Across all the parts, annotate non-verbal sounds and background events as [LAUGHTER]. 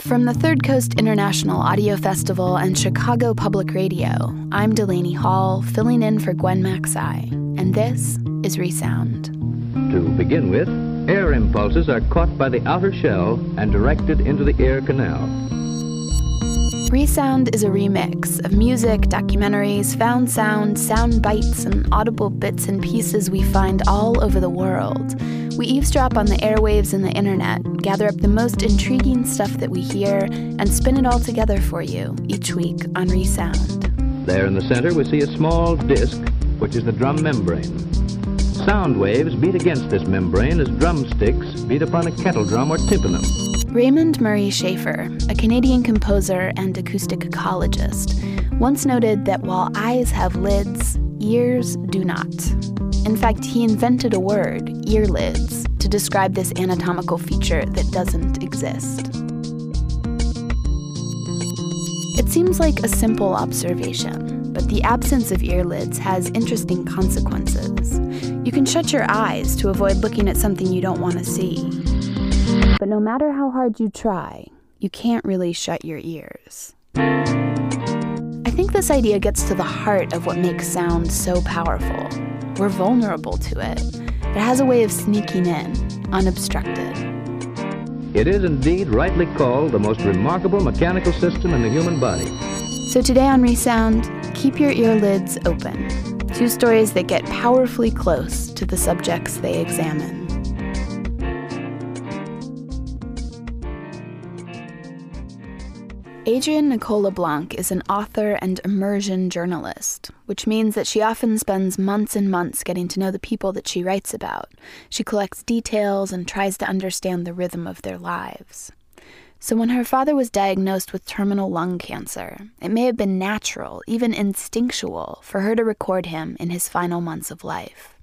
From the Third Coast International Audio Festival and Chicago Public Radio, I'm Delaney Hall, filling in for Gwen Macsai, and this is Resound. To begin with, air impulses are caught by the outer shell and directed into the ear canal. Resound is a remix of music, documentaries, found sound, sound bites, and audible bits and pieces we find all over the world. We eavesdrop on the airwaves and the internet, gather up the most intriguing stuff that we hear, and spin it all together for you each week on Resound. There in the center, we see a small disc, which is the drum membrane. Sound waves beat against this membrane as drumsticks beat upon a kettle drum or tympanum. Raymond Murray Schafer, a Canadian composer and acoustic ecologist, once noted that while eyes have lids, ears do not. In fact, he invented a word, earlids, to describe this anatomical feature that doesn't exist. It seems like a simple observation, but the absence of earlids has interesting consequences. You can shut your eyes to avoid looking at something you don't want to see. But no matter how hard you try, you can't really shut your ears. I think this idea gets to the heart of what makes sound so powerful. We're vulnerable to it. It has a way of sneaking in, unobstructed. It is indeed rightly called the most remarkable mechanical system in the human body. So today on Resound, keep your earlids open. Two stories that get powerfully close to the subjects they examine. Adrian Nicole LeBlanc is an author and immersion journalist, which means that she often spends months and months getting to know the people that she writes about. She collects details and tries to understand the rhythm of their lives. So, when her father was diagnosed with terminal lung cancer, it may have been natural, even instinctual, for her to record him in his final months of life.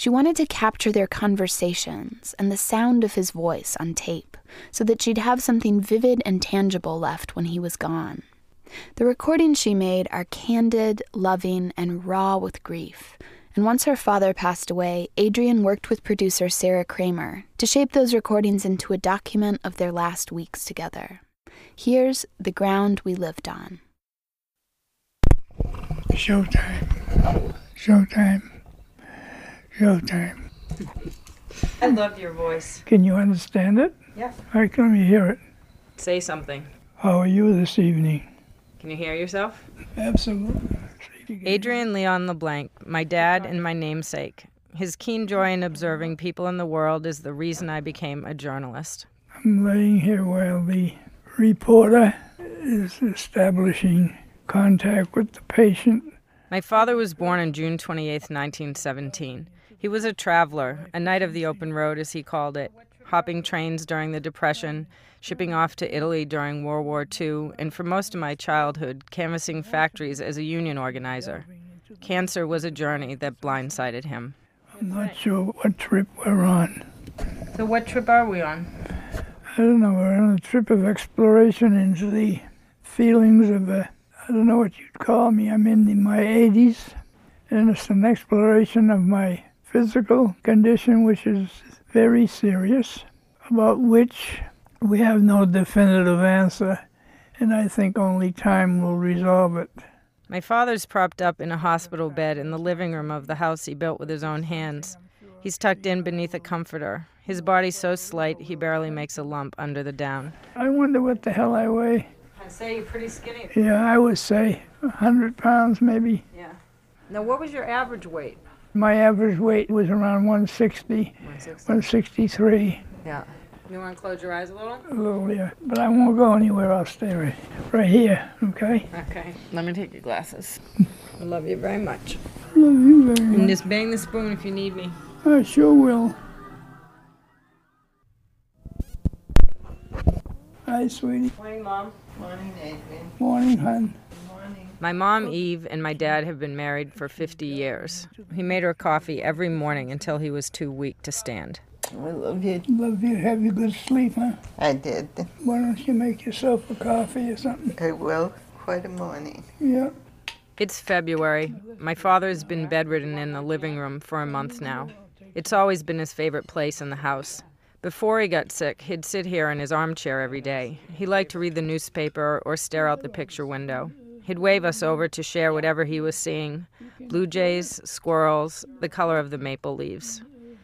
She wanted to capture their conversations and the sound of his voice on tape so that she'd have something vivid and tangible left when he was gone. The recordings she made are candid, loving, and raw with grief. And once her father passed away, Adrian worked with producer Sarah Kramer to shape those recordings into a document of their last weeks together. Here's The Ground We Lived On. Showtime. Showtime. Showtime. I love your voice. Can you understand it? Yeah. How let you hear it. Say something. How are you this evening? Can you hear yourself? Absolutely. Adrian Leon LeBlanc, my dad and my namesake. His keen joy in observing people in the world is the reason I became a journalist. I'm laying here while the reporter is establishing contact with the patient. My father was born on June 28, 1917. He was a traveler, a knight of the open road, as he called it, hopping trains during the Depression, shipping off to Italy during World War II, and for most of my childhood, canvassing factories as a union organizer. Cancer was a journey that blindsided him. I'm not sure what trip we're on. So, what trip are we on? I don't know. We're on a trip of exploration into the feelings of a, I don't know what you'd call me. I'm in the, my 80s, and it's an exploration of my physical condition, which is very serious, about which we have no definitive answer, and I think only time will resolve it. My father's propped up in a hospital bed in the living room of the house he built with his own hands. He's tucked in beneath a comforter. His body's so slight he barely makes a lump under the down. I wonder what the hell I weigh. I'd say you're pretty skinny. Yeah, I would say a 100 pounds maybe. Yeah. Now, what was your average weight? My average weight was around 160, 160. 163. Yeah. You want to close your eyes a little? A little, yeah. But I won't go anywhere. I'll stay right, right here, okay? Okay. Let me take your glasses. I [LAUGHS] love you very much. I love you very much. And just bang the spoon if you need me. I sure will. Hi, sweetie. Morning, Mom. Morning, Adrian. Morning, hon. My mom, Eve, and my dad have been married for 50 years. He made her coffee every morning until he was too weak to stand. I love you. Love you. Have you good sleep, huh? I did. Why don't you make yourself a coffee or something? I will. Quite a morning. Yeah. It's February. My father's been bedridden in the living room for a month now. It's always been his favorite place in the house. Before he got sick, he'd sit here in his armchair every day. He liked to read the newspaper or stare out the picture window. He'd wave us over to share whatever he was seeing blue jays, squirrels, the color of the maple leaves.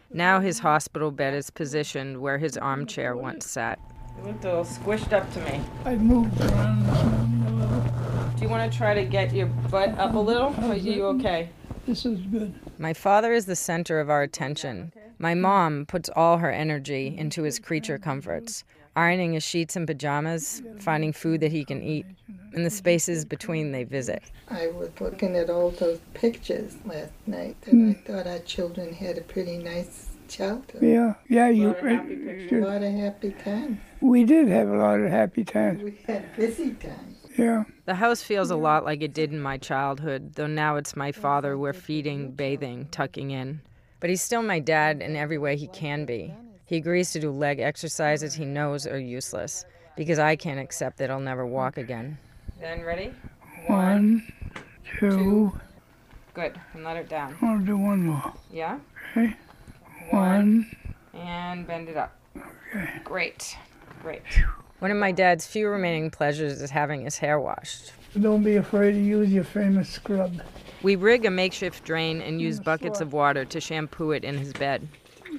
Now his hospital bed is positioned where his armchair once sat. It looked a little squished up to me. I moved around this morning a little. Do you want to try to get your butt up a little? Are you okay? This is good. My father is the center of our attention. My mom puts all her energy into his creature comforts, ironing his sheets and pajamas, finding food that he can eat, and the spaces between they visit. I was looking at all those pictures last night and hmm. I thought our children had a pretty nice childhood. Yeah, yeah. You. A lot of happy times. we did have a lot of happy times. We had busy times. Yeah. The house feels a lot like it did in my childhood, though now it's my father we're feeding, bathing, tucking in. But he's still my dad in every way he can be. He agrees to do leg exercises he knows are useless because I can't accept that I'll never walk again. Then ready? One, two. Good. And let it down. I'll do one more. Yeah? Okay. One. And bend it up. Okay. Great. Great. One of my dad's few remaining pleasures is having his hair washed. Don't be afraid to use your famous scrub. We rig a makeshift drain and use buckets of water to shampoo it in his bed.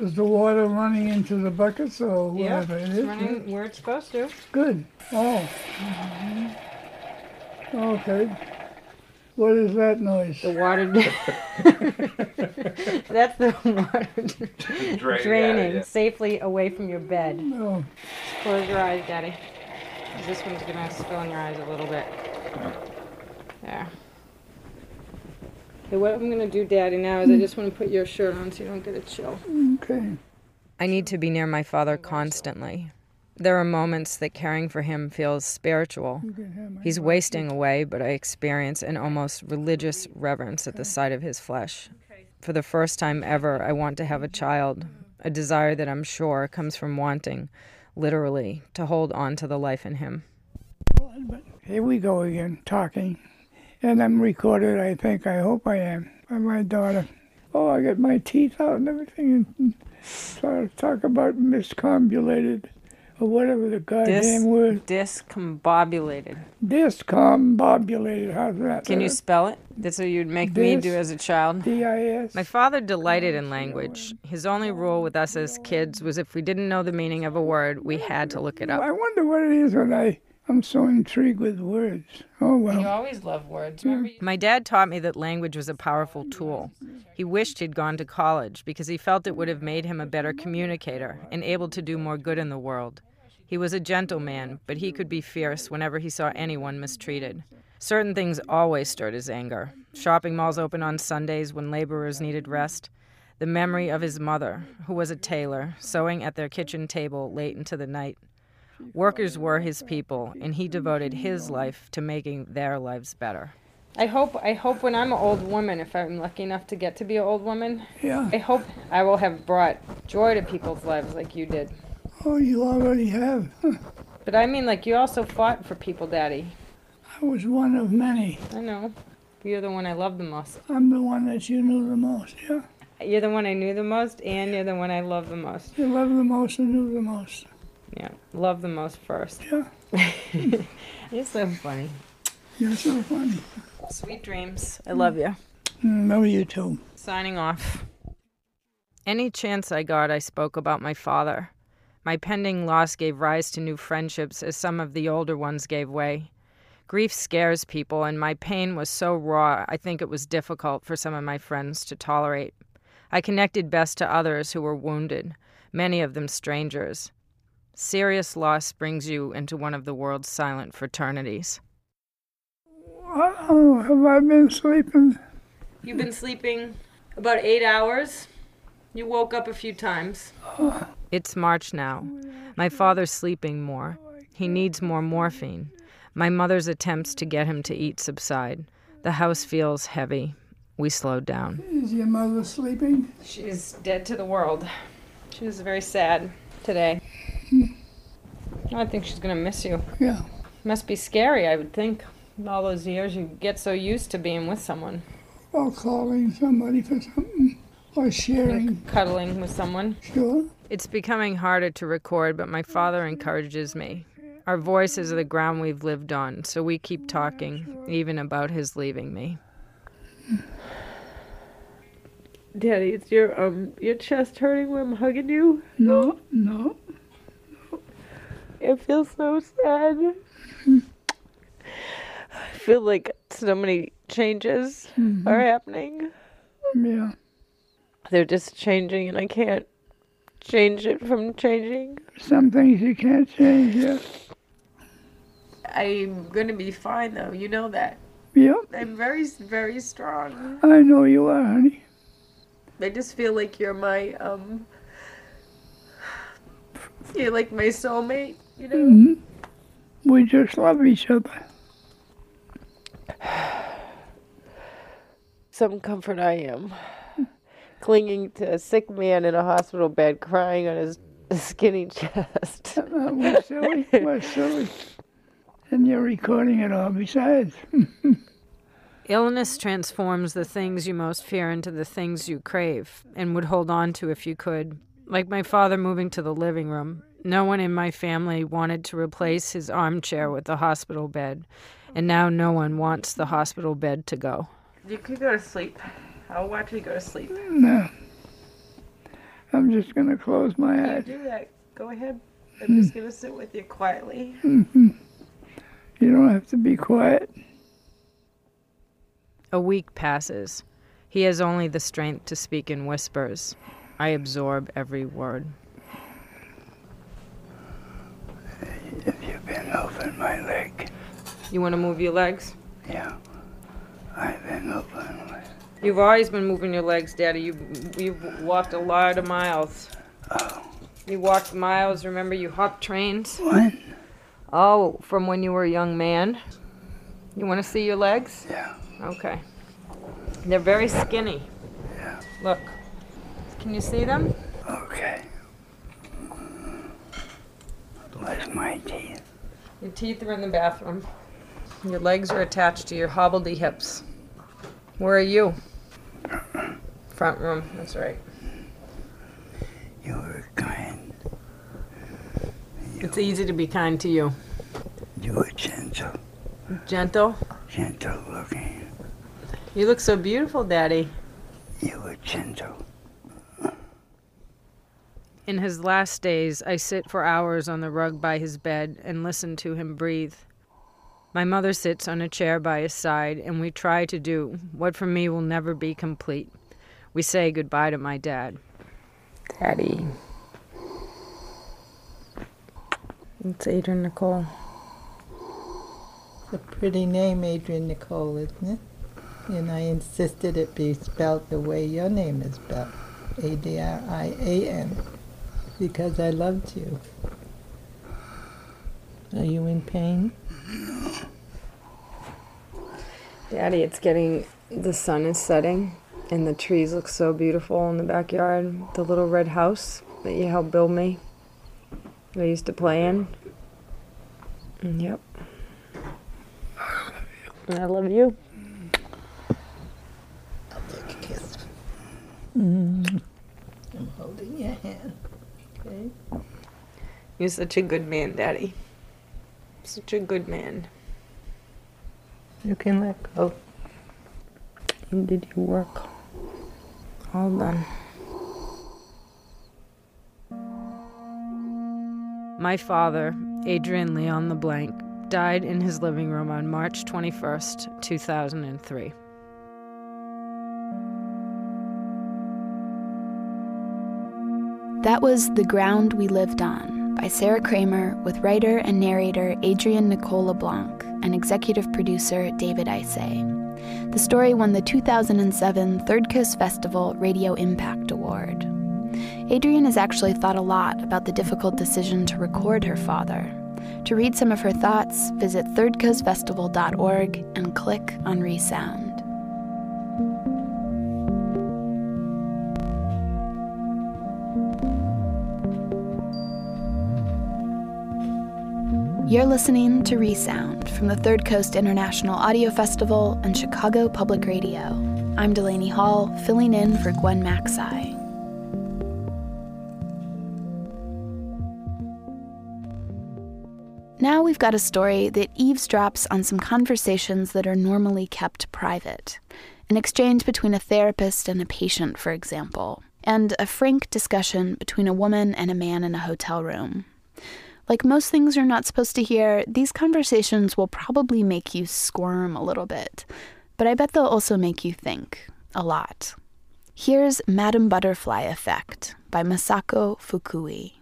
Is the water running into the buckets or whatever it is? It's running where it's supposed to. Good. Oh. Mm-hmm. Okay. What is that noise? The water. [LAUGHS] That's the water draining safely away from your bed. Oh, Close your eyes, Daddy. This one's gonna spill in your eyes a little bit. There. Okay, what I'm gonna do, Daddy, now is I hmm. just want to put your shirt on so you don't get a chill. okay. I need to be near my father constantly. There are moments that caring for him feels spiritual. He's wasting away, but I experience an almost religious reverence at the sight of his flesh. For the first time ever, I want to have a child, mm-hmm. a desire that I'm sure comes from wanting, literally, to hold on to the life in him. But here we go again, talking. And I'm recorded, I think, I hope I am, by my daughter. Oh, I got my teeth out and everything. And try to talk about miscombulated, or whatever the goddamn word. Discombobulated. Discombobulated, how's that? Can you uh, spell it? That's what you'd make me do as a child. D-I-S? My father delighted in language. His only rule with us as kids was if we didn't know the meaning of a word, we had to look it up. I wonder what it is when I, I'm so intrigued with words. Oh, well. You always love words. My dad taught me that language was a powerful tool. He wished he'd gone to college because he felt it would have made him a better communicator and able to do more good in the world. He was a gentleman, but he could be fierce whenever he saw anyone mistreated. Certain things always stirred his anger. Shopping malls open on Sundays when laborers needed rest. The memory of his mother, who was a tailor, sewing at their kitchen table late into the night. Workers were his people, and he devoted his life to making their lives better. I hope I hope when I'm an old woman, if I'm lucky enough to get to be an old woman, Yeah. I hope I will have brought joy to people's lives like you did. Oh, you already have. But I mean like you also fought for people, Daddy. I was one of many. I know. You're the one I love the most. I'm the one that you knew the most, yeah? You're the one I knew the most and you're the one I love the most. You love the most and knew the most. Yeah. Love the most first. Yeah. [LAUGHS] You're so funny. You're so funny. Sweet dreams. I love you. Mm, Love you too. Signing off. Any chance I got, I spoke about my father. My pending loss gave rise to new friendships as some of the older ones gave way. Grief scares people, and my pain was so raw, I think it was difficult for some of my friends to tolerate. I connected best to others who were wounded, many of them strangers. Serious loss brings you into one of the world's silent fraternities. Oh, have I been sleeping? You've been sleeping about eight hours. You woke up a few times. It's March now. My father's sleeping more. He needs more morphine. My mother's attempts to get him to eat subside. The house feels heavy. We slowed down. Is your mother sleeping? She's dead to the world. She was very sad today. I think she's gonna miss you. Yeah. Must be scary, I would think. All those years, you get so used to being with someone. Or calling somebody for something. or sharing. Cuddling with someone. Sure. It's becoming harder to record, but my father encourages me. Our voices are the ground we've lived on, so we keep talking, even about his leaving me. Daddy, is your um your chest hurting when I'm hugging you? No, no. It feels so sad. I feel like so many changes are happening. Yeah. They're just changing, and I can't change it from changing. Some things you can't change, yeah. I'm gonna be fine, though. You know that. Yep. I'm very, very strong. I know you are, honey. I just feel like you're my um. You're like my soulmate, you know. hmm We just love each other. [SIGHS] Some comfort I am. [LAUGHS] Clinging to a sick man in a hospital bed, crying on his [LAUGHS] skinny chest. Uh, we're silly. We're [LAUGHS] silly. And you're recording it all besides. Illness transforms the things you most fear into the things you crave and would hold on to if you could. Like my father moving to the living room. No one in my family wanted to replace his armchair with the hospital bed, and now no one wants the hospital bed to go. You could go to sleep. I'll watch you go to sleep. no. I'm just going to close my You eyes. do that. Go ahead. I'm hmm. just gonna sit with you quietly. Mm-hmm. You don't have to be quiet. A week passes. He has only the strength to speak in whispers. I absorb every word. If you've been over my leg, You want to move your legs? yeah. I've been over leg. You've always been moving your legs, Daddy. You you've walked a lot of miles. Oh, You walked miles. Remember, you hopped trains. what? Oh, from when you were a young man. You want to see your legs? Yeah. Okay. They're very skinny. Yeah. Look. Can you see them? Okay. My teeth? Your teeth are in the bathroom. Your legs are attached to your hobbledy hips. Where are you? Front room. That's right. You were kind. It's easy to be kind to you. You were gentle. Gentle. Gentle looking. You look so beautiful, Daddy. You were gentle. In his last days, I sit for hours on the rug by his bed and listen to him breathe. My mother sits on a chair by his side, and we try to do what for me will never be complete. We say goodbye to my dad. Daddy. It's Adrian Nicole. It's a pretty name, Adrian Nicole, isn't it? And I insisted it be spelled the way your name is spelled, A-D-R-I-A-N, because I loved you. Are you in pain? Daddy, it's getting, the sun is setting, and the trees look so beautiful in the backyard. The little red house that you helped build me, that I used to play in. Mm, Yep. I love you. I'll take a kiss. I'm holding your hand. Okay? You're such a good man, Daddy. Such a good man. You can let go. And did your work. All done. My father, Adrian Leon LeBlanc, died in his living room on March 21st, 2003. That was The Ground We Lived On by Sarah Kramer with writer and narrator Adrian Nicole LeBlanc and executive producer David Isay. The story won the 2007 Third Coast Festival Radio Impact Award. Adrian has actually thought a lot about the difficult decision to record her father. To read some of her thoughts, visit thirdcoastfestival.org and click on Resound. You're listening to Resound from the Third Coast International Audio Festival and Chicago Public Radio. I'm Delaney Hall, filling in for Gwen Macsai. Now we've got a story that eavesdrops on some conversations that are normally kept private. An exchange between a therapist and a patient, for example, and a frank discussion between a woman and a man in a hotel room. Like most things you're not supposed to hear, these conversations will probably make you squirm a little bit, but I bet they'll also make you think a lot. Here's Madam Butterfly Effect by Masako Fukui.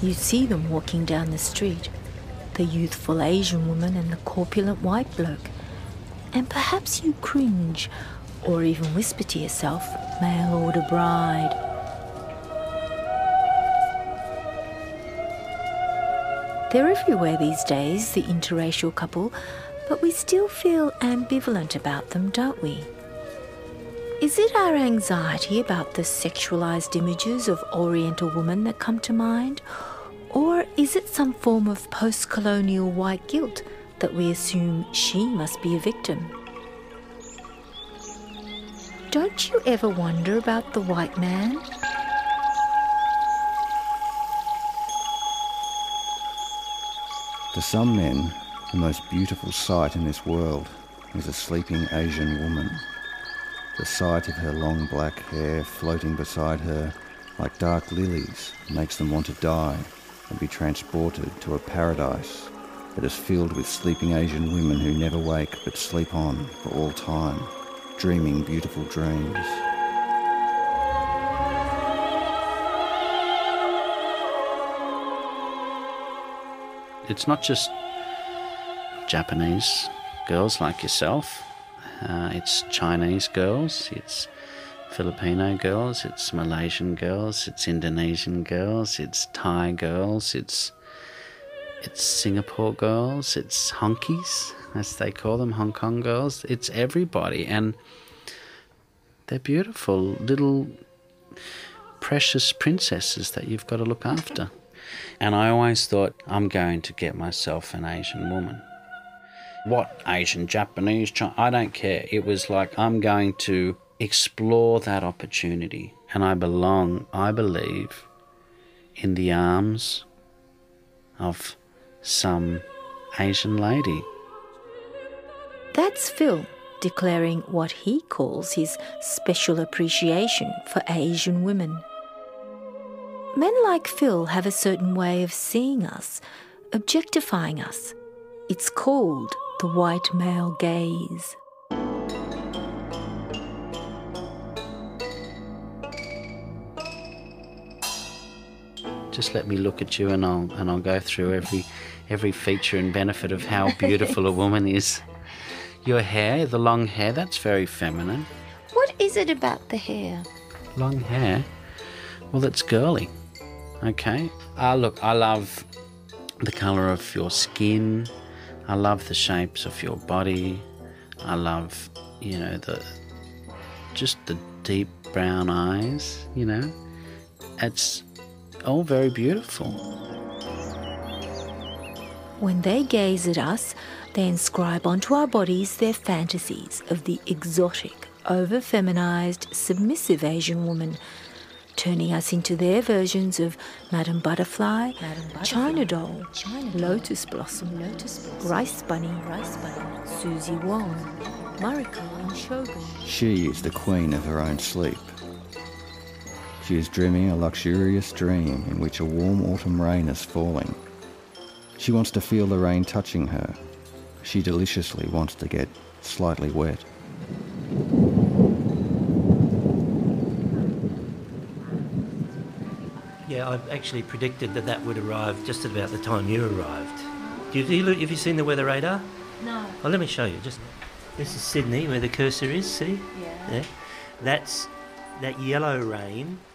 You see them walking down the street the youthful Asian woman and the corpulent white bloke. And perhaps you cringe, or even whisper to yourself, mail order bride. They're everywhere these days, the interracial couple, but we still feel ambivalent about them, don't we? Is it our anxiety about the sexualized images of Oriental women that come to mind? Or is it some form of post colonial white guilt that we assume she must be a victim? Don't you ever wonder about the white man? To some men, the most beautiful sight in this world is a sleeping Asian woman. The sight of her long black hair floating beside her like dark lilies makes them want to die and be transported to a paradise that is filled with sleeping Asian women who never wake but sleep on for all time, dreaming beautiful dreams. It's not just Japanese girls like yourself, uh, it's Chinese girls, it's Filipino girls, it's Malaysian girls, it's Indonesian girls, it's Thai girls, it's it's Singapore girls, it's honkies, as they call them, Hong Kong girls. It's everybody, and they're beautiful little precious princesses that you've got to look after. And I always thought, I'm going to get myself an Asian woman. What Asian, Japanese, China, I don't care. It was like, I'm going to explore that opportunity. And I belong, I believe, in the arms of some Asian lady. That's Phil declaring what he calls his special appreciation for Asian women. Men like Phil have a certain way of seeing us, objectifying us. It's called the white male gaze. Just let me look at you, and I'll and I'll go through every every feature and benefit of how [LAUGHS] beautiful a woman is. Your hair, the long hair, that's very feminine. What is it about the hair? Long hair? Well, that's girly. Okay. Ah, look, I love the colour of your skin. I love the shapes of your body. I love, you know, the just the deep brown eyes, you know. It's all very beautiful. When they gaze at us, they inscribe onto our bodies their fantasies of the exotic, over feminized, submissive Asian woman, turning us into their versions of Madame Butterfly, Madame Butterfly China Doll, China Lotus Blossom, Lotus Blossom, Rice Bunny, Rice Bunny, Susie Wong, Mariko and Shogun. She is the queen of her own sleep. She is dreaming a luxurious dream in which a warm autumn rain is falling. She wants to feel the rain touching her. She deliciously wants to get slightly wet. Yeah, I've actually predicted that that would arrive just at about the time you arrived. Do you, have you seen the weather radar? No. Oh, let me show you. Just this is Sydney, where the cursor is. See? Yeah. Yeah. That's that yellow rain is getting up.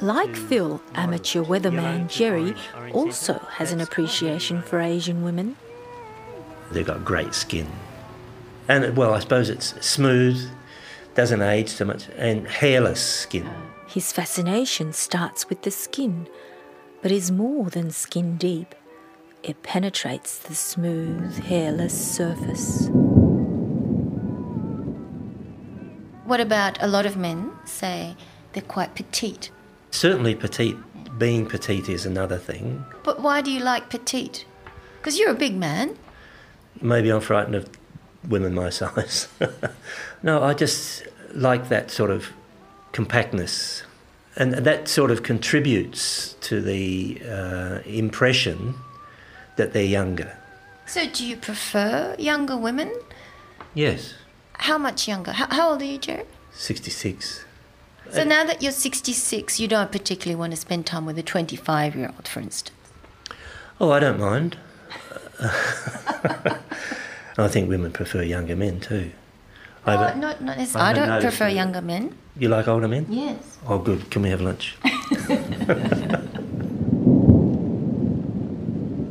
Like to Phil, amateur weatherman yellow Jerry orange, orange also centre. has an appreciation for Asian women. They've got great skin, and well, I suppose it's smooth, doesn't age so much, and hairless skin. His fascination starts with the skin. but is more than skin deep. It penetrates the smooth, hairless surface. What about a lot of men say they're quite petite? Certainly, petite, being petite is another thing. But why do you like petite? Because you're a big man. Maybe I'm frightened of women my [LAUGHS] size. no, I just like that sort of compactness. And that sort of contributes to the uh, impression that they're younger. So, do you prefer younger women? Yes, How much younger? How, how old are you, Jerry? 66. So, now that you're 66, you don't particularly want to spend time with a 25 year old, for instance. Oh, I don't mind. [LAUGHS] I think women prefer younger men too. I Oh, haven't- not, not I I haven't don't prefer younger men. You like older men? Yes. Oh, good. Can we have lunch? [LAUGHS]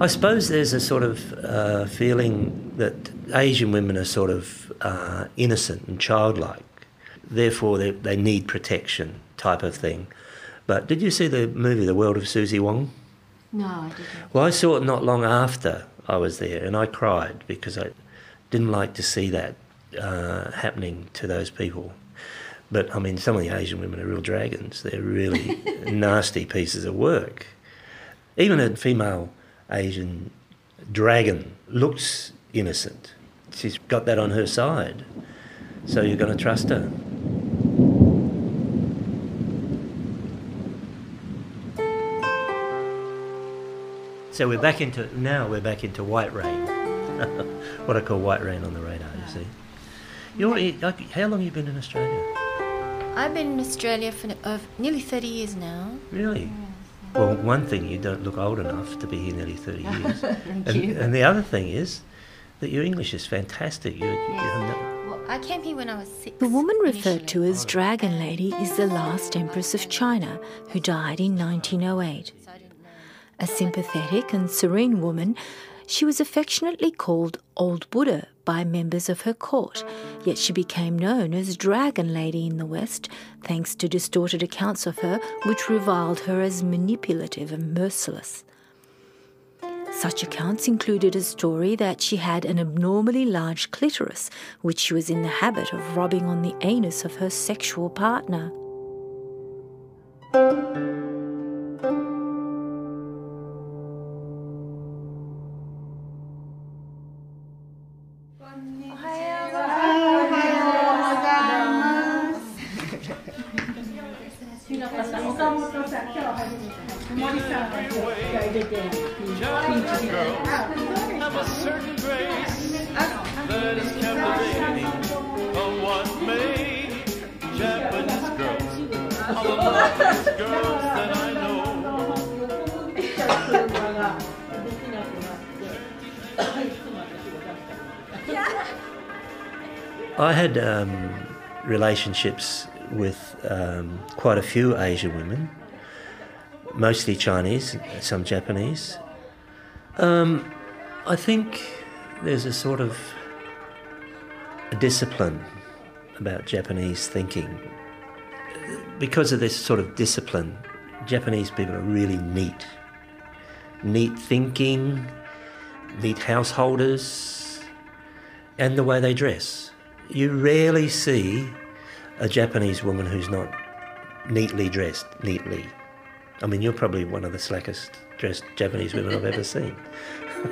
I suppose there's a sort of uh, feeling that Asian women are sort of uh, innocent and childlike, therefore they, they need protection type of thing. But did you see the movie The World of Susie Wong? No, I didn't. Well, I saw it not long after I was there, and I cried because I didn't like to see that uh, happening to those people. But I mean, some of the Asian women are real dragons. They're really [LAUGHS] nasty pieces of work. Even a female Asian dragon looks innocent. She's got that on her side. So you're going to trust her. So we're back into now. We're back into white rain. [LAUGHS] what I call white rain on the radar. You see. You're how long have you been in Australia? I've been in Australia for uh, nearly 30 years now. Really? Well, one thing you don't look old enough to be here nearly thirty years, [LAUGHS] Thank and, you. and the other thing is that your English is fantastic. You, you have no- Well, I came here when I was six. The woman referred to as Dragon Lady is the last Empress of China, who died in 1908. A sympathetic and serene woman, she was affectionately called Old Buddha by members of her court, yet she became known as Dragon Lady in the West thanks to distorted accounts of her which reviled her as manipulative and merciless. Such accounts included a story that she had an abnormally large clitoris, which she was in the habit of rubbing on the anus of her sexual partner. Girls that I know. [LAUGHS] I had um, relationships with um, quite a few Asian women, mostly Chinese, some Japanese. Um, I think there's a sort of a discipline about Japanese thinking. Because of this sort of discipline, Japanese people are really neat. Neat thinking, neat householders, and the way they dress. You rarely see a Japanese woman who's not neatly dressed, neatly. I mean, you're probably one of the slackest dressed Japanese women I've ever seen.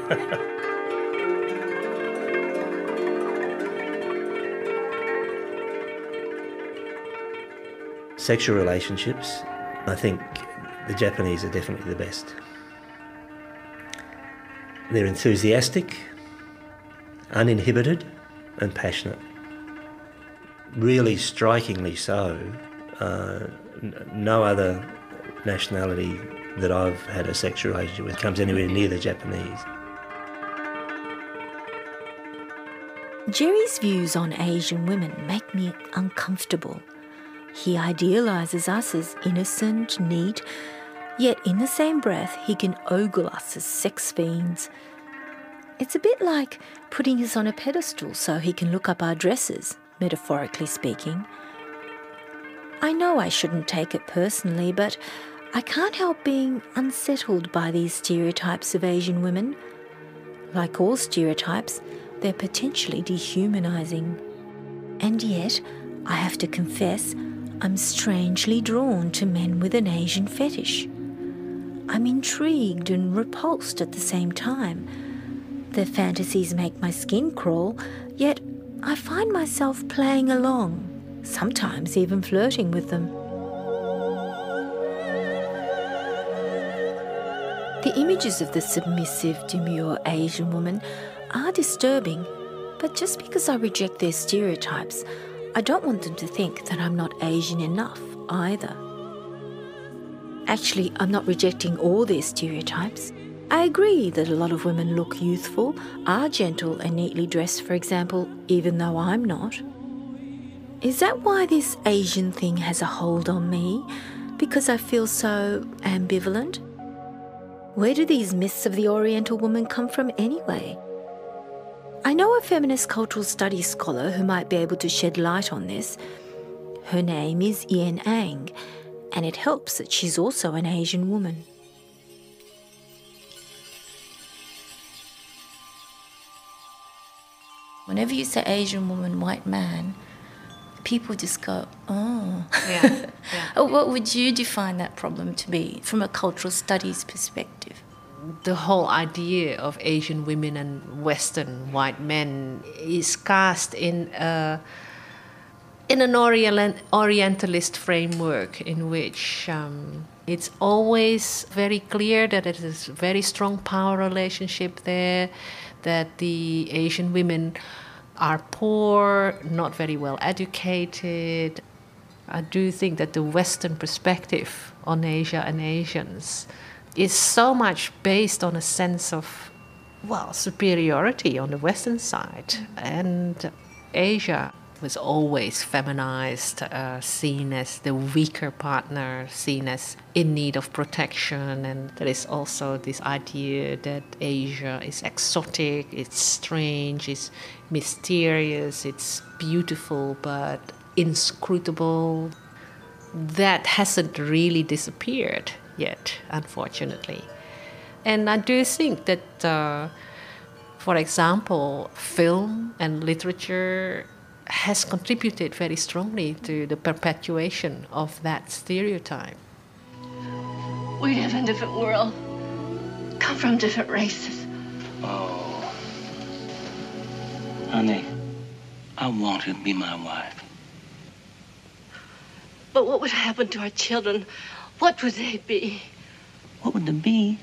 [LAUGHS] Sexual relationships, I think the Japanese are definitely the best. They're enthusiastic, uninhibited, and passionate. Really strikingly so. Uh, no other nationality that I've had a sexual relationship with comes anywhere near the Japanese. Jerry's views on Asian women make me uncomfortable. He idealises us as innocent, neat, yet in the same breath, he can ogle us as sex fiends. It's a bit like putting us on a pedestal so he can look up our dresses, metaphorically speaking. I know I shouldn't take it personally, but I can't help being unsettled by these stereotypes of Asian women. Like all stereotypes, they're potentially dehumanizing. And yet, I have to confess, I'm strangely drawn to men with an Asian fetish. I'm intrigued and repulsed at the same time. Their fantasies make my skin crawl, yet I find myself playing along, sometimes even flirting with them. The images of the submissive, demure Asian woman are disturbing, but just because I reject their stereotypes, I don't want them to think that I'm not Asian enough either. Actually, I'm not rejecting all their stereotypes. I agree that a lot of women look youthful, are gentle and neatly dressed, for example, even though I'm not. Is that why this Asian thing has a hold on me? Because I feel so ambivalent? Where do these myths of the Oriental woman come from anyway? I know a feminist cultural studies scholar who might be able to shed light on this. Her name is Ien Ang, and it helps that she's also an Asian woman. Whenever you say Asian woman, white man, people just go, oh. Yeah. [LAUGHS] Oh, What would you define that problem to be from a cultural studies perspective? The whole idea of Asian women and Western white men is cast in a in an Orientalist framework in which um, it's always very clear that it is a very strong power relationship there, that the Asian women are poor, not very well educated. I do think that the Western perspective on Asia and Asians is so much based on a sense of, well, superiority on the Western side. And Asia was always feminized, uh, seen as the weaker partner, seen as in need of protection. And there is also this idea that Asia is exotic, it's strange, it's mysterious, it's beautiful, but inscrutable. That hasn't really disappeared yet, unfortunately. And I do think that, uh, for example, film and literature has contributed very strongly to the perpetuation of that stereotype. We live in a different world, come from different races. Oh. Honey, I want you to be my wife. But what would happen to our children? What would they be? What would they be?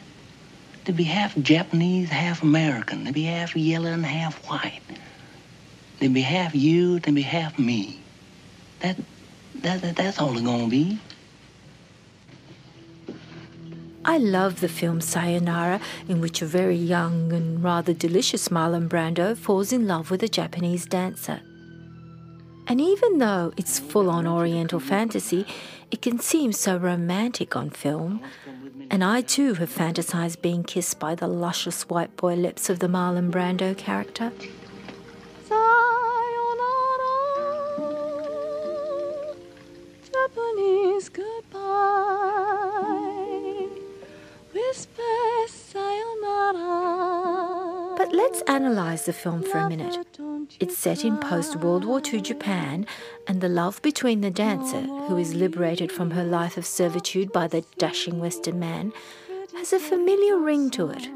They'd be half Japanese, half American. They'd be half yellow and half white. They'd be half you, they'd be half me. That, that, that that's all they're gonna be. I love the film Sayonara, in which a very young and rather delicious Marlon Brando falls in love with a Japanese dancer. And even though it's full on Oriental fantasy, it can seem so romantic on film. And I too have fantasized being kissed by the luscious white boy lips of the Marlon Brando character. Sayonara, Japanese goodbye. Whisper sayonara. Let's analyse the film for a minute. It's set in post World War II Japan, and the love between the dancer, who is liberated from her life of servitude by the dashing Western man, has a familiar ring to it.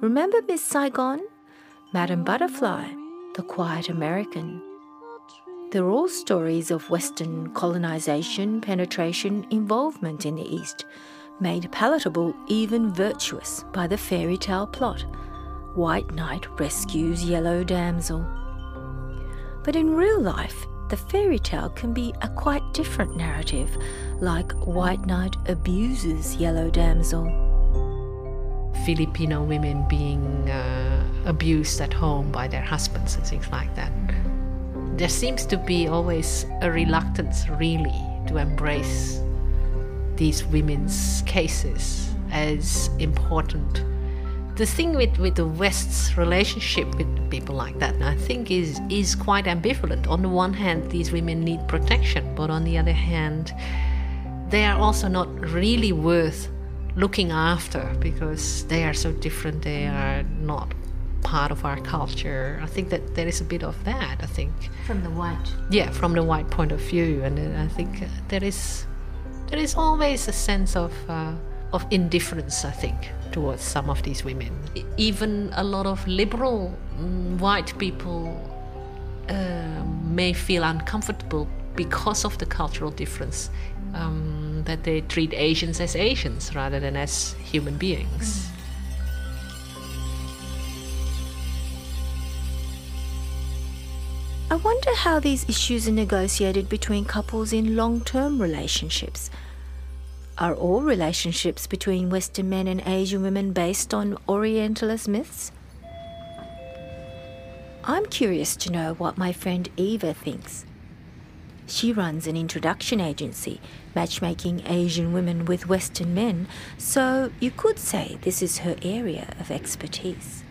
Remember Miss Saigon? Madame Butterfly, the quiet American. They're all stories of Western colonization, penetration, involvement in the East, made palatable, even virtuous, by the fairy tale plot. White Knight rescues Yellow Damsel. But in real life, the fairy tale can be a quite different narrative, like White Knight abuses Yellow Damsel. Filipino women being uh, abused at home by their husbands and things like that. There seems to be always a reluctance, really, to embrace these women's cases as important. The thing with, with the West's relationship with people like that, I think, is is quite ambivalent. On the one hand, these women need protection, but on the other hand, they are also not really worth looking after because they are so different. They are not part of our culture. I think that there is a bit of that. I think From the white. yeah, from the white point of view, and I think there is there is always a sense of uh, of indifference. I think towards some of these women. Even a lot of liberal mm, white people uh, may feel uncomfortable because of the cultural difference um, that they treat Asians as Asians rather than as human beings. I wonder how these issues are negotiated between couples in long term relationships. Are all relationships between Western men and Asian women based on Orientalist myths? I'm curious to know what my friend Eva thinks. She runs an introduction agency, matchmaking Asian women with Western men, so you could say this is her area of expertise.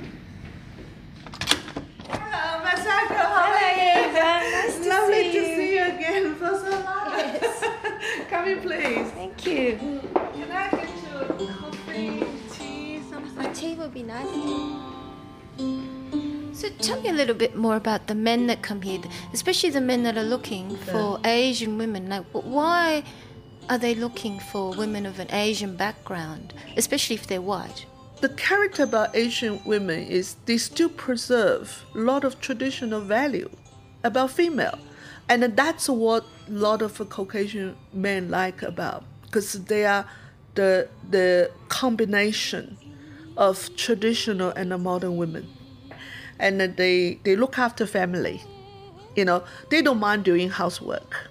Are? Nice to Lovely see to you. see you again [LAUGHS] for so long. [LAUGHS] Come in, please. Thank you. Can I get you coffee, tea, something? A tea would be nice. So tell me a little bit more about the men that come here, especially the men that are looking for Asian women. Like, why are they looking for women of an Asian background, especially if they're white? The character about Asian women is they still preserve a lot of traditional value about female, and that's what a lot of Caucasian men like about because they are the the combination of traditional and modern women, and they they look after family. You know, they don't mind doing housework.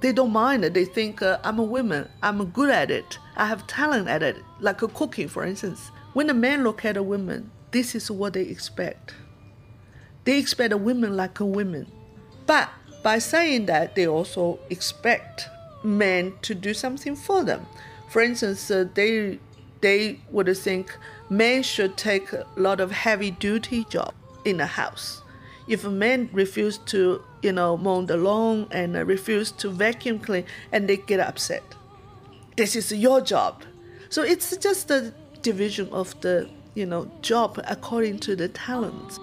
They don't mind it. They think uh, I'm a woman. I'm good at it. I have talent at it, like uh, cooking, for instance. When a man look at a woman, this is what they expect. They expect a woman like a woman. But by saying that, they also expect men to do something for them. For instance, uh, they they would think men should take a lot of heavy duty job in the house. If a man refuse to, you know, mow the lawn and uh, refuse to vacuum clean, and they get upset. This is your job. So it's just a division of the, you know, job according to the talents.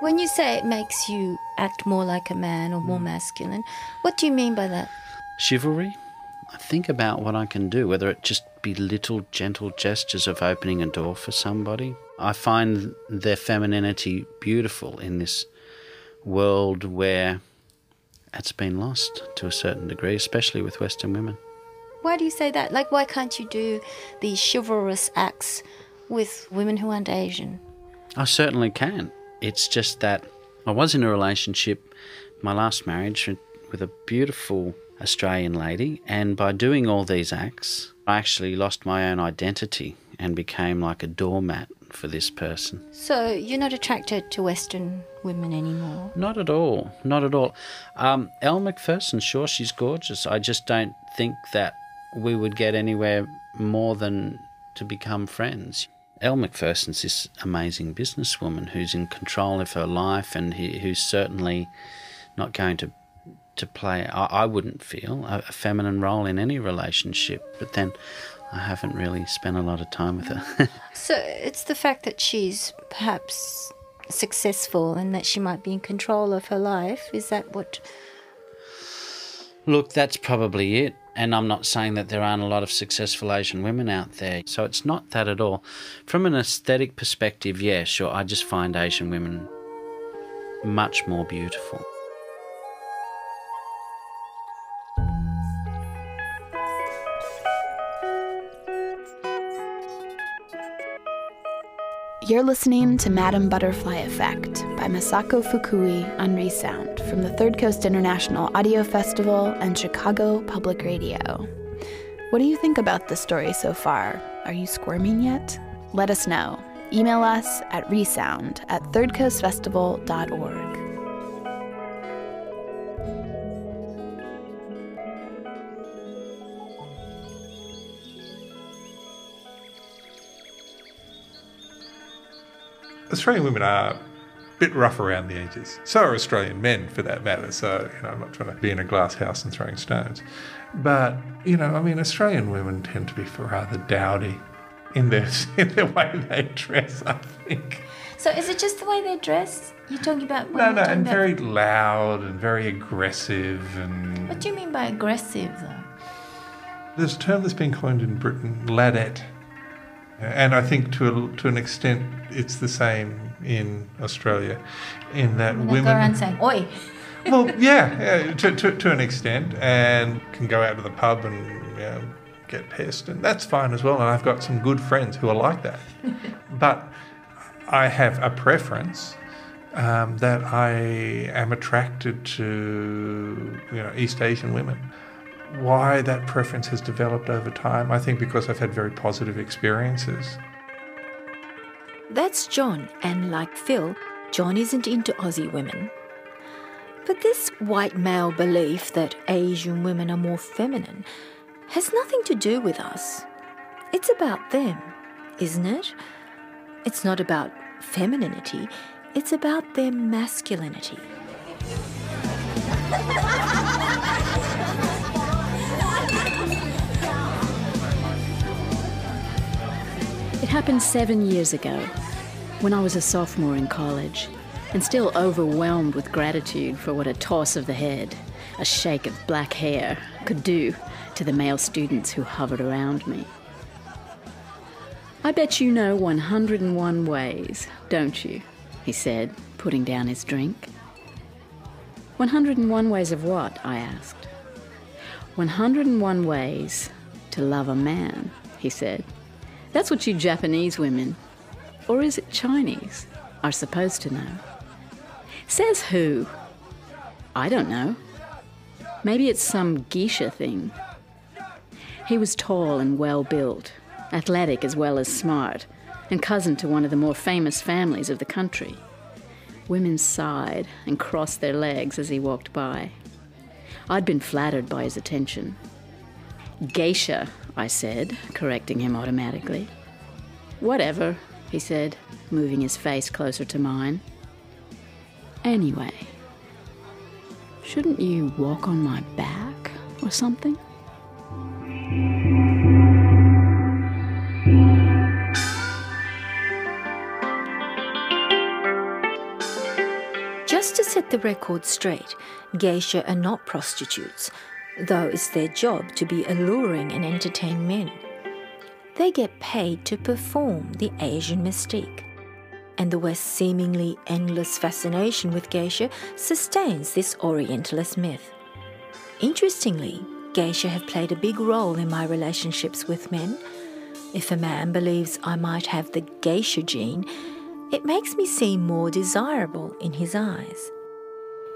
When you say it makes you act more like a man or more hmm. masculine, what do you mean by that? Chivalry? I think about what I can do, whether it just be little gentle gestures of opening a door for somebody. I find their femininity beautiful in this world where it's been lost to a certain degree, especially with Western women. Why do you say that? Like, why can't you do these chivalrous acts with women who aren't Asian? I certainly can. It's just that I was in a relationship, my last marriage, with a beautiful Australian lady, and by doing all these acts, I actually lost my own identity and became like a doormat for this person. So you're not attracted to Western women anymore? Not at all. Not at all. Um, Elle Macpherson, sure, she's gorgeous. I just don't think that we would get anywhere more than to become friends. Elle Macpherson's this amazing businesswoman who's in control of her life and who's certainly not going to to play, I, I wouldn't feel, a, a feminine role in any relationship. But then I haven't really spent a lot of time with her. [LAUGHS] So it's the fact that she's perhaps successful and that she might be in control of her life. Is that what? Look, that's probably it. And I'm not saying that there aren't a lot of successful Asian women out there. So it's not that at all. From an aesthetic perspective, yeah, sure. I just find Asian women much more beautiful. You're listening to Madame Butterfly Effect by Masako Fukui on Resound from the Third Coast International Audio Festival and Chicago Public Radio. What do you think about the story so far? Are you squirming yet? Let us know. Email us at resound at thirdcoastfestival.org. Australian women are a bit rough around the edges. So are Australian men, for that matter. So, you know, I'm not trying to be in a glass house and throwing stones. But, you know, I mean, Australian women tend to be rather dowdy in their, [LAUGHS] in the way they dress, I think. So is it just the way they dress? You're talking about. No, no, and about- very loud and very aggressive. And What do you mean by aggressive, though? there's a term that's been coined in Britain, ladette. And I think to, a, to an extent it's the same in Australia, in that When women. go around saying, "Oi." [LAUGHS] well, [LAUGHS] yeah, yeah to, to, to an extent, and can go out to the pub and you know, get pissed, and that's fine as well. And I've got some good friends who are like that. [LAUGHS] but I have a preference um, that I am attracted to, you know, East Asian women. Why that preference has developed over time, I think because I've had very positive experiences. That's John, and like Phil, John isn't into Aussie women. But this white male belief that Asian women are more feminine has nothing to do with us. It's about them, isn't it? It's not about femininity, it's about their masculinity. [LAUGHS] It happened seven years ago, when I was a sophomore in college, and still overwhelmed with gratitude for what a toss of the head, a shake of black hair, could do to the male students who hovered around me. I bet you know 101 ways, don't you? he said, putting down his drink. 101 ways of what? I asked. 101 ways to love a man, he said. That's what you Japanese women, or is it Chinese, are supposed to know. Says who? I don't know. Maybe it's some geisha thing. He was tall and well built, athletic as well as smart, and cousin to one of the more famous families of the country. Women sighed and crossed their legs as he walked by. I'd been flattered by his attention. Geisha, I said, correcting him automatically. Whatever, he said, moving his face closer to mine. Anyway, shouldn't you walk on my back or something? Just to set the record straight, geisha are not prostitutes, though it's their job to be alluring and entertain men. They get paid to perform the Asian mystique. And the West's seemingly endless fascination with geisha sustains this Orientalist myth. Interestingly, geisha have played a big role in my relationships with men. If a man believes I might have the geisha gene, it makes me seem more desirable in his eyes.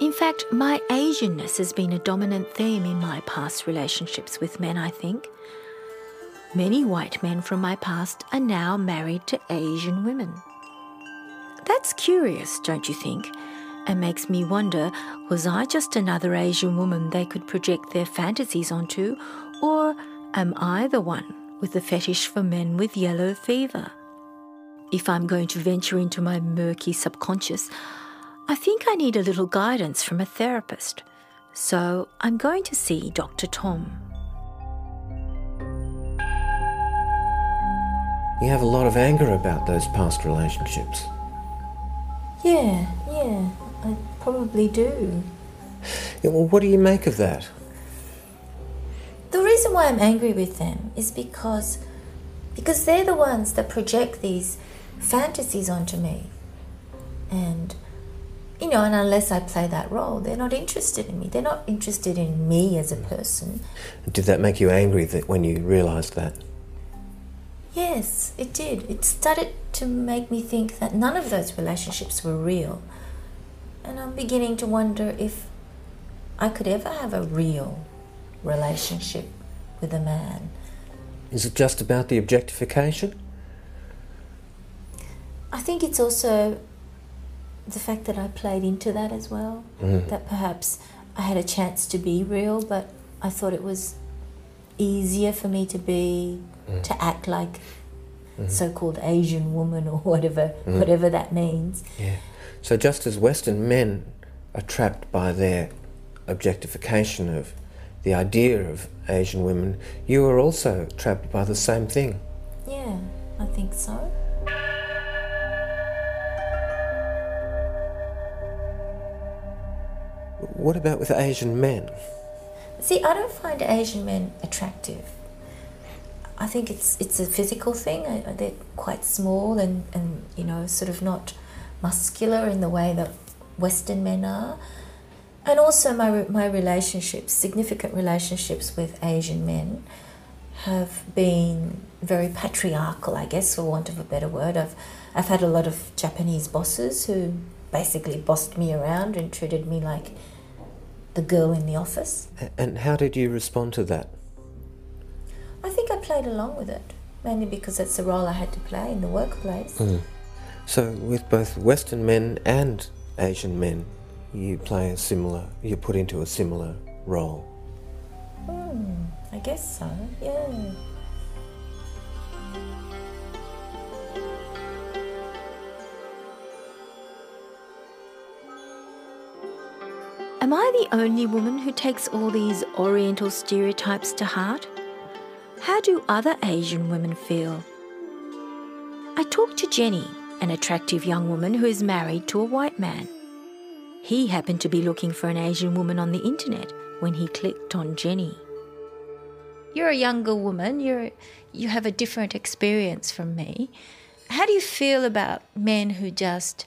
In fact, my Asianness has been a dominant theme in my past relationships with men, I think. Many white men from my past are now married to Asian women. That's curious, don't you think? And makes me wonder was I just another Asian woman they could project their fantasies onto, or am I the one with the fetish for men with yellow fever? If I'm going to venture into my murky subconscious, I think I need a little guidance from a therapist. So I'm going to see Dr. Tom. You have a lot of anger about those past relationships. Yeah, yeah, I probably do. Yeah, well, what do you make of that? The reason why I'm angry with them is because because they're the ones that project these fantasies onto me. And you know, and unless I play that role, they're not interested in me. They're not interested in me as a person. Did that make you angry that when you realised that? Yes, it did. It started to make me think that none of those relationships were real. And I'm beginning to wonder if I could ever have a real relationship with a man. Is it just about the objectification? I think it's also the fact that I played into that as well. Mm. That perhaps I had a chance to be real, but I thought it was easier for me to be, Mm. to act like Mhm. so-called Asian woman or whatever Mm. whatever that means. Yeah. So just as Western men are trapped by their objectification of the idea of Asian women, you are also trapped by the same thing. Yeah, I think so. What about with Asian men? See, I don't find Asian men attractive. I think it's it's a physical thing. They're quite small and, and you know sort of not muscular in the way that Western men are. And also my my relationships, significant relationships with Asian men, have been very patriarchal, I guess, for want of a better word. I've I've had a lot of Japanese bosses who basically bossed me around and treated me like the girl in the office. And how did you respond to that? I think I played along with it, mainly because that's the role I had to play in the workplace. Mm. So with both Western men and Asian men, you play a similar, you're put into a similar role. Hmm, I guess so, yeah. Am I the only woman who takes all these Oriental stereotypes to heart? How do other Asian women feel? I talked to Jenny, an attractive young woman who is married to a white man. He happened to be looking for an Asian woman on the internet when he clicked on Jenny. You're a younger woman, you're you have a different experience from me. How do you feel about men who just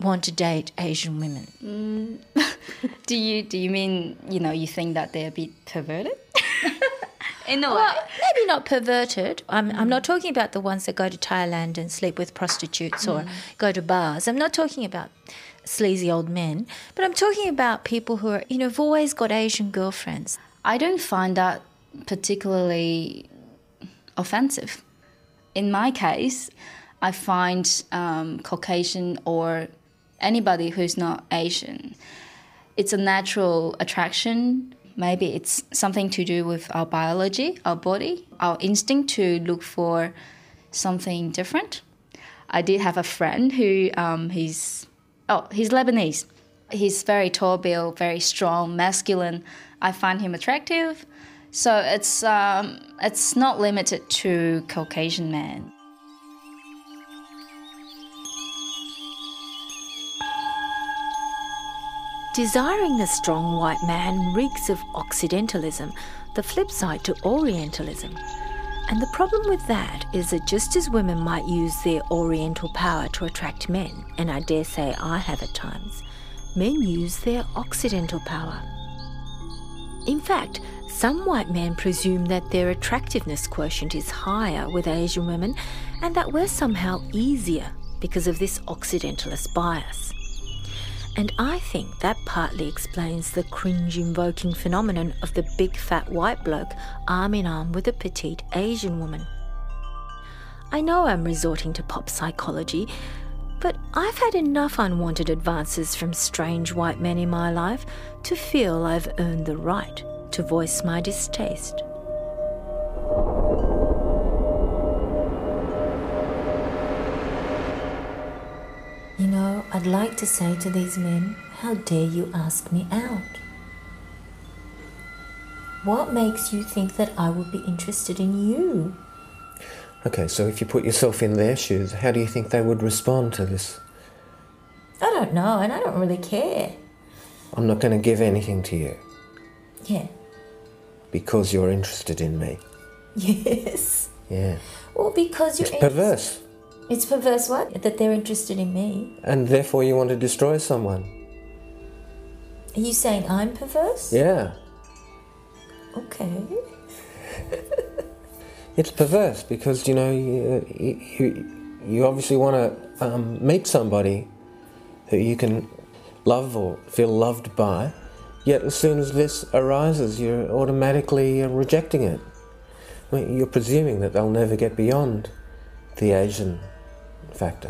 want to date Asian women? Mm. [LAUGHS] do you do you mean you know you think that they're a bit perverted? [LAUGHS] In a way. Well, maybe not perverted. I'm, I'm not talking about the ones that go to Thailand and sleep with prostitutes or Mm. go to bars. I'm not talking about sleazy old men, but I'm talking about people who are, you know, have always got Asian girlfriends. I don't find that particularly offensive. In my case, I find um, Caucasian or anybody who's not Asian, it's a natural attraction. Maybe it's something to do with our biology, our body, our instinct to look for something different. I did have a friend who um, he's oh he's Lebanese. He's very tall built, very strong, masculine. I find him attractive. So it's um, it's not limited to Caucasian men. Desiring the strong white man reeks of Occidentalism, the flip side to Orientalism. And the problem with that is that just as women might use their Oriental power to attract men, and I dare say I have at times, men use their Occidental power. In fact, some white men presume that their attractiveness quotient is higher with Asian women and that we're somehow easier because of this Occidentalist bias. And I think that partly explains the cringe invoking phenomenon of the big fat white bloke arm in arm with a petite Asian woman. I know I'm resorting to pop psychology, but I've had enough unwanted advances from strange white men in my life to feel I've earned the right to voice my distaste. I'd like to say to these men, how dare you ask me out? What makes you think that I would be interested in you? Okay, so if you put yourself in their shoes, how do you think they would respond to this? I don't know, and I don't really care. I'm not going to give anything to you Yeah. because you're interested in me. [LAUGHS] Yes. Yeah. Well, because you're It's perverse. It's perverse what? That they're interested in me. And therefore you want to destroy someone. Are you saying I'm perverse? Yeah. Okay. [LAUGHS] It's perverse because, you know, you, you, you obviously want to um, meet somebody who you can love or feel loved by, yet as soon as this arises, you're automatically uh, rejecting it. I mean, you're presuming that they'll never get beyond the Asian factor.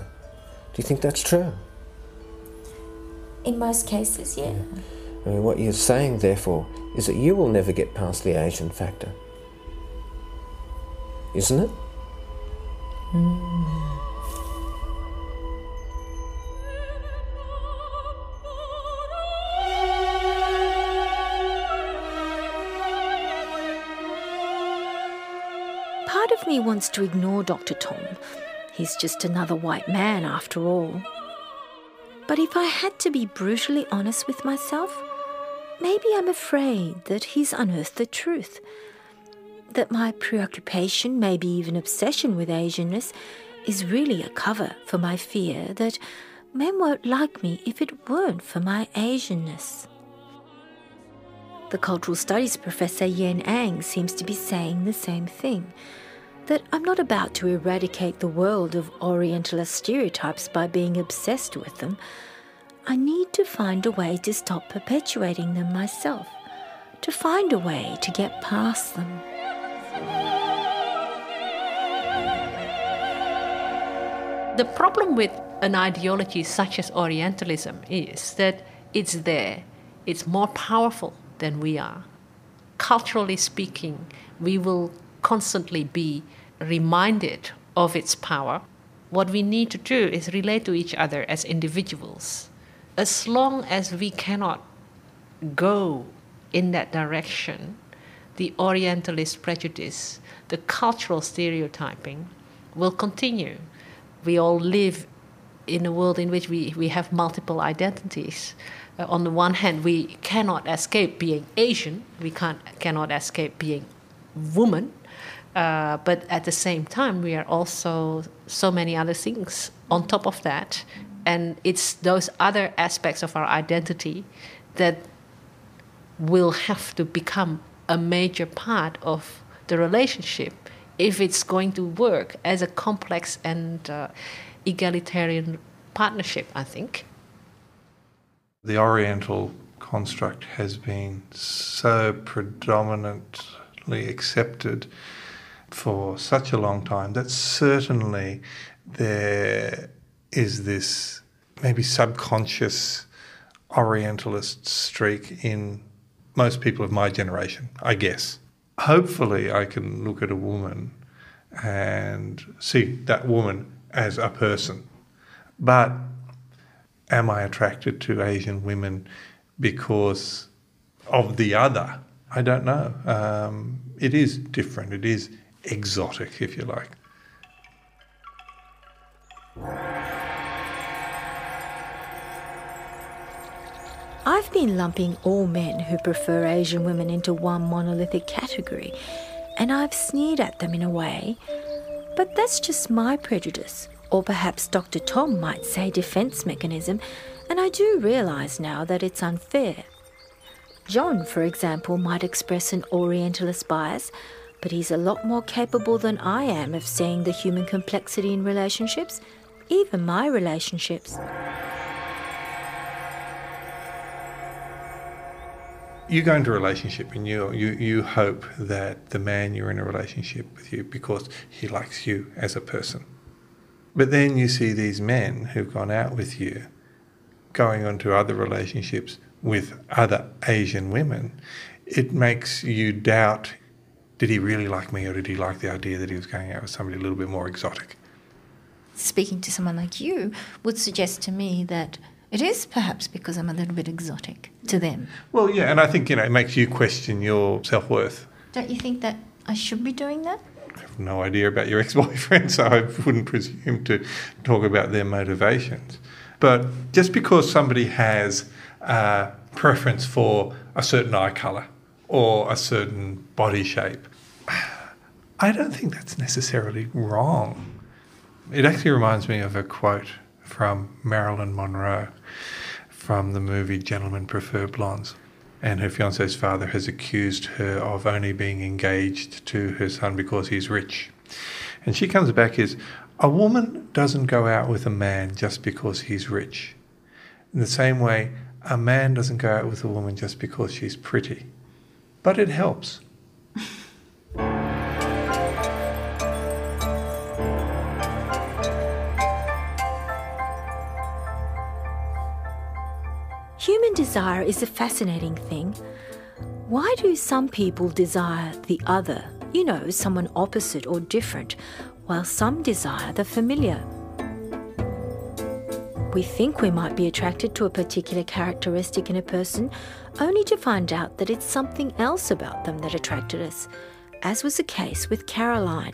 Do you think that's true? In most cases, yeah. I mean, what you're saying, therefore, is that you will never get past the Asian factor. Isn't it? Part of me wants to ignore Dr. Tom. He's just another white man after all. But if I had to be brutally honest with myself, maybe I'm afraid that he's unearthed the truth. That my preoccupation, maybe even obsession with Asianness, is really a cover for my fear that men won't like me if it weren't for my Asianness. The cultural studies professor Ien Ang seems to be saying the same thing that I'm not about to eradicate the world of Orientalist stereotypes by being obsessed with them. I need to find a way to stop perpetuating them myself, to find a way to get past them. The problem with an ideology such as Orientalism is that it's there, it's more powerful than we are. Culturally speaking, we will constantly be reminded of its power. What we need to do is relate to each other as individuals. As long as we cannot go in that direction, the Orientalist prejudice, the cultural stereotyping will continue. We all live in a world in which we, we have multiple identities. Uh, on the one hand, we cannot escape being Asian, we can't, cannot escape being woman, uh, but at the same time, we are also so many other things on top of that. And it's those other aspects of our identity that will have to become a major part of the relationship if it's going to work as a complex and uh, egalitarian partnership, I think. The Oriental construct has been so predominantly accepted for such a long time that certainly there is this maybe subconscious Orientalist streak in most people of my generation, I guess. Hopefully, I can look at a woman and see that woman as a person. But am I attracted to Asian women because of the other? I don't know. Um, it is different. It is exotic, if you like. I've been lumping all men who prefer Asian women into one monolithic category, and I've sneered at them in a way. But that's just my prejudice, or perhaps Dr. Tom might say defense mechanism, and I do realize now that it's unfair. John, for example, might express an Orientalist bias, but he's a lot more capable than I am of seeing the human complexity in relationships, even my relationships. you go into a relationship and you, you you hope that the man you're in a relationship with you because he likes you as a person. But then you see these men who've gone out with you going on to other relationships with other Asian women. It makes you doubt did he really like me or did he like the idea that he was going out with somebody a little bit more exotic? Speaking to someone like you would suggest to me that it is perhaps because I'm a little bit exotic to them. Well, yeah, and I think you know it makes you question your self worth. Don't you think that I should be doing that? I have no idea about your [LAUGHS] ex-boyfriend, so I wouldn't presume to talk about their motivations. But just because somebody has a preference for a certain eye colour or a certain body shape, I don't think that's necessarily wrong. It actually reminds me of a quote from Marilyn Monroe from the movie Gentlemen Prefer Blondes. And her fiance's father has accused her of only being engaged to her son because he's rich. And she comes back as a woman doesn't go out with a man just because he's rich. In the same way, a man doesn't go out with a woman just because she's pretty. But it helps. Human desire is a fascinating thing. Why do some people desire the other, you know, someone opposite or different, while some desire the familiar. We think we might be attracted to a particular characteristic in a person, only to find out that it's something else about them that attracted us, as was the case with Caroline.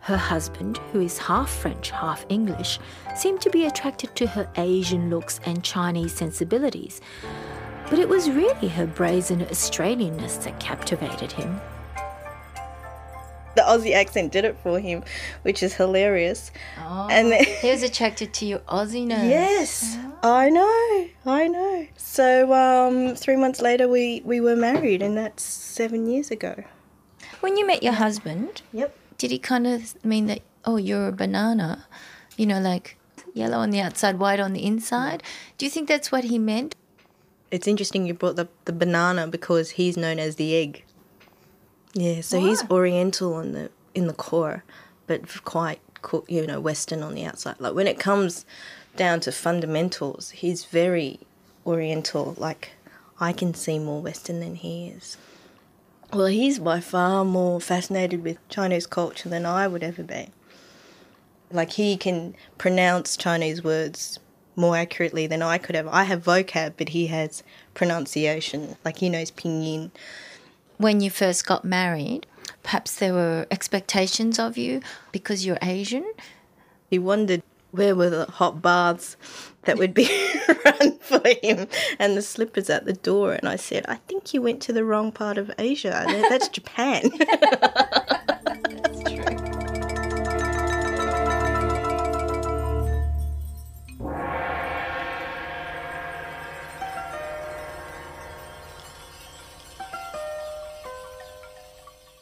Her husband, who is half French, half English, seemed to be attracted to her Asian looks and Chinese sensibilities, but it was really her brazen Australianness that captivated him. The Aussie accent did it for him, which is hilarious. Oh, And then- he was attracted to your Aussiness. Yes, I know, I know. So um, three months later, we we were married, and that's seven years ago. When you met your husband, yep, did he kind of mean that? Oh, you're a banana, you know, like yellow on the outside, white on the inside. Do you think that's what he meant? It's interesting you brought up the banana because he's known as the egg. Yeah, so he's Oriental in the in the core, but quite you know Western on the outside. Like when it comes down to fundamentals, he's very Oriental. Like I can see more Western than he is. Well, he's by far more fascinated with Chinese culture than I would ever be. Like he can pronounce Chinese words more accurately than I could have. I have vocab, but he has pronunciation. Like he knows pinyin. When you first got married, perhaps there were expectations of you because you're Asian. He wondered where were the hot baths that would be [LAUGHS] run for him and the slippers at the door. And I said, I think you went to the wrong part of Asia. That's Japan. [LAUGHS]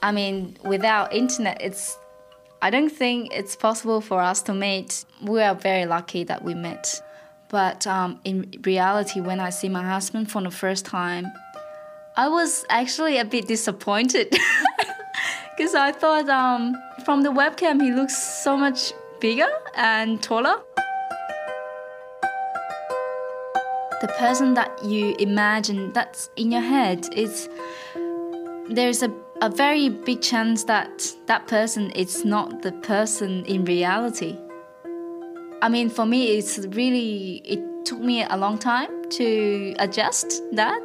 I mean, without internet, it's. I don't think it's possible for us to meet. We are very lucky that we met. But um, in reality, when I see my husband for the first time, I was actually a bit disappointed [LAUGHS] because I thought um, from the webcam he looks so much bigger and taller. The person that you imagine that's in your head is there's a, a very big chance that that person is not the person in reality. I mean, for me, it's really, it took me a long time to adjust that,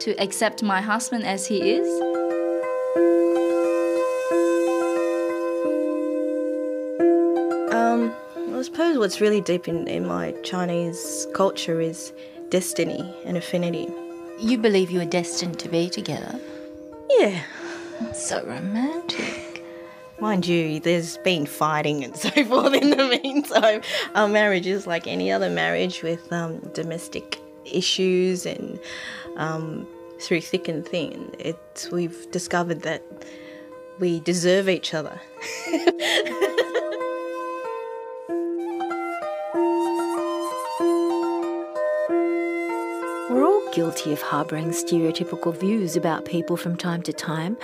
to accept my husband as he is. um, I suppose what's really deep in, in my Chinese culture is destiny and affinity. You believe you are destined to be together. Yeah. So romantic. Mind you, there's been fighting and [LAUGHS] so forth in the meantime. Our marriage is like any other marriage with um, domestic issues and um, through thick and thin. It, we've discovered that we deserve each other. [LAUGHS] guilty of harbouring stereotypical views about people from time to time.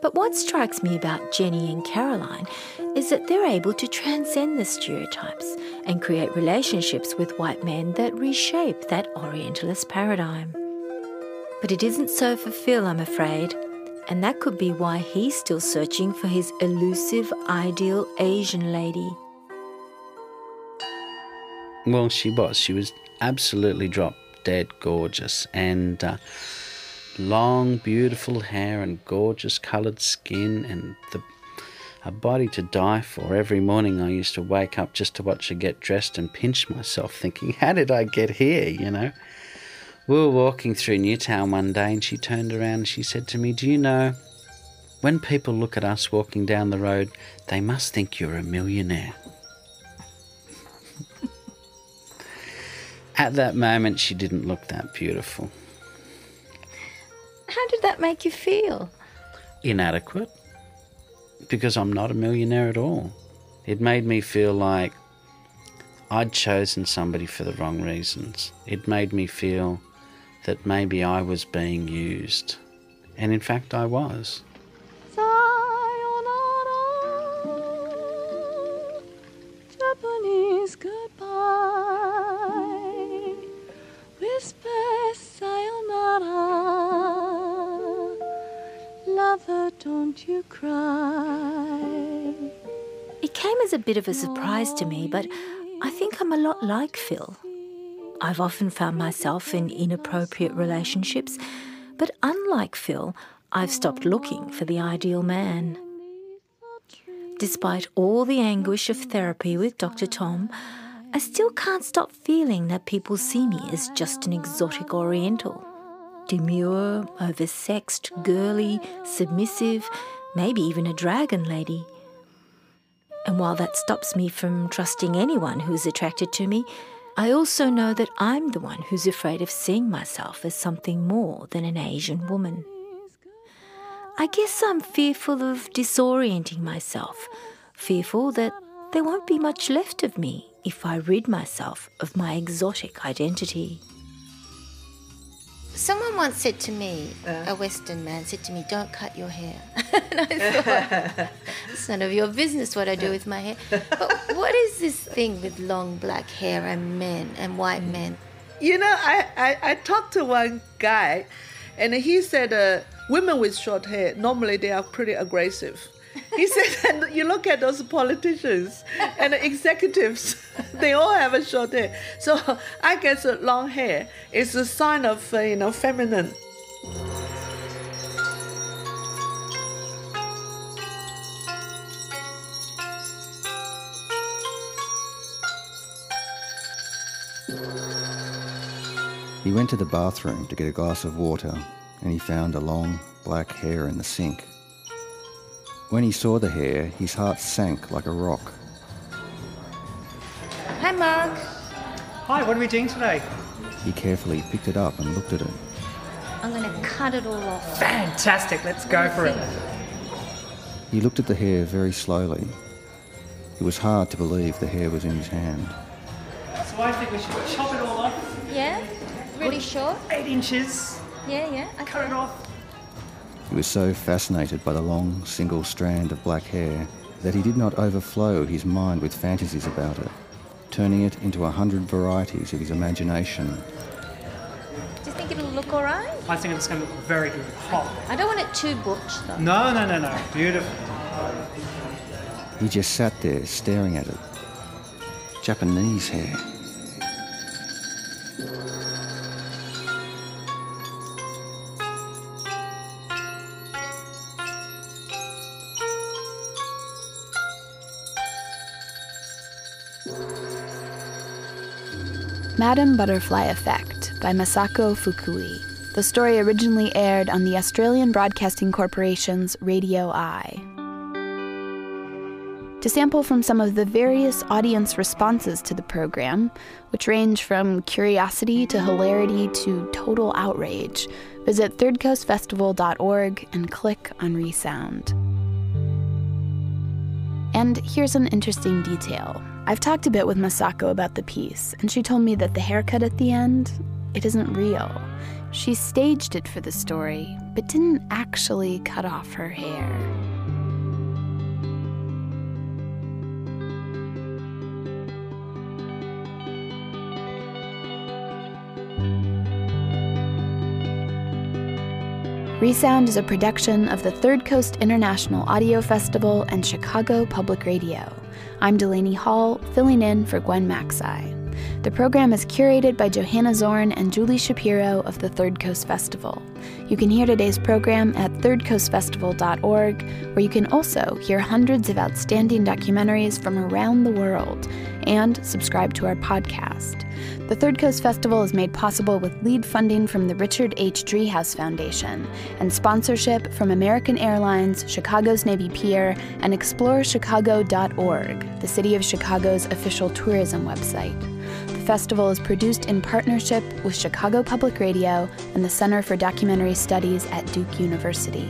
But what strikes me about Jenny and Caroline is that they're able to transcend the stereotypes and create relationships with white men that reshape that Orientalist paradigm. But it isn't so for Phil, I'm afraid, and that could be why he's still searching for his elusive, ideal Asian lady. Well, she was. She was absolutely drop dead gorgeous and uh, long, beautiful hair and gorgeous coloured skin and the a body to die for. Every morning I used to wake up just to watch her get dressed and pinch myself, thinking, "How did I get here?" You know. We were walking through Newtown one day, and she turned around and she said to me, "Do you know?" When people look at us walking down the road, they must think you're a millionaire. At that moment, she didn't look that beautiful. How did that make you feel? Inadequate. Because I'm not a millionaire at all. It made me feel like I'd chosen somebody for the wrong reasons. It made me feel that maybe I was being used. And in fact, I was. Bit of a surprise to me, but I think I'm a lot like Phil. I've often found myself in inappropriate relationships, but unlike Phil, I've stopped looking for the ideal man. Despite all the anguish of therapy with Dr. Tom, I still can't stop feeling that people see me as just an exotic Oriental. Demure, oversexed, girly, submissive, maybe even a dragon lady. And while that stops me from trusting anyone who is attracted to me, I also know that I'm the one who's afraid of seeing myself as something more than an Asian woman. I guess I'm fearful of disorienting myself, fearful that there won't be much left of me if I rid myself of my exotic identity. Someone once said to me, a Western man said to me, Don't cut your hair. [LAUGHS] and I thought, [LAUGHS] It's none of your business what I do with my hair. But what is this thing with long black hair and men and white men? You know, I, I, I talked to one guy, and he said uh, women with short hair normally they are pretty aggressive. He said [LAUGHS] that you look at those politicians and executives, [LAUGHS] they all have a short hair. So I guess long hair is a sign of uh, you know feminine. He went to the bathroom to get a glass of water and he found a long black hair in the sink. When he saw the hair, his heart sank like a rock. Hi, Mark. Hi, what are we doing today? He carefully picked it up and looked at it. I'm going to cut it all off. Fantastic, let's go for it. He looked at the hair very slowly. It was hard to believe the hair was in his hand. So I think we should chop it all off. Yeah? Really short? Eight inches. Yeah, yeah. Okay. Cut it off. He was so fascinated by the long, single strand of black hair that he did not overflow his mind with fantasies about it, turning it into a hundred varieties of his imagination. Do you think it'll look all right? I think it's going to look very good. Hot. I don't want it too butch, though. No, no, no, no. Beautiful. He just sat there staring at it. Japanese hair. Madam Butterfly Effect by Masako Fukui. The story originally aired on the Australian Broadcasting Corporation's Radio Eye. To sample from some of the various audience responses to the program, which range from curiosity to hilarity to total outrage, visit thirdcoastfestival.org and click on Resound. And here's an interesting detail. I've talked a bit with Masako about the piece, and she told me that the haircut at the end, it isn't real. She staged it for the story, but didn't actually cut off her hair. Resound is a production of the Third Coast International Audio Festival and Chicago Public Radio. I'm Delaney Hall, filling in for Gwen Macsai. The program is curated by Johanna Zorn and Julie Shapiro of the Third Coast Festival. You can hear today's program at thirdcoastfestival.org, where you can also hear hundreds of outstanding documentaries from around the world and subscribe to our podcast. The Third Coast Festival is made possible with lead funding from the Richard H. Driehaus Foundation and sponsorship from American Airlines, Chicago's Navy Pier, and ExploreChicago.org, the City of Chicago's official tourism website. Festival is produced in partnership with Chicago Public Radio and the Center for Documentary Studies at Duke University.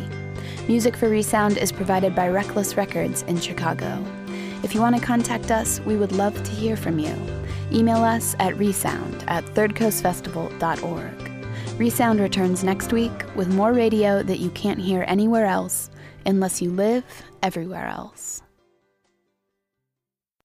Music for Resound is provided by Reckless Records in Chicago. If you want to contact us, we would love to hear from you. Email us at resound at thirdcoastfestival.org. Resound returns next week with more radio that you can't hear anywhere else unless you live everywhere else.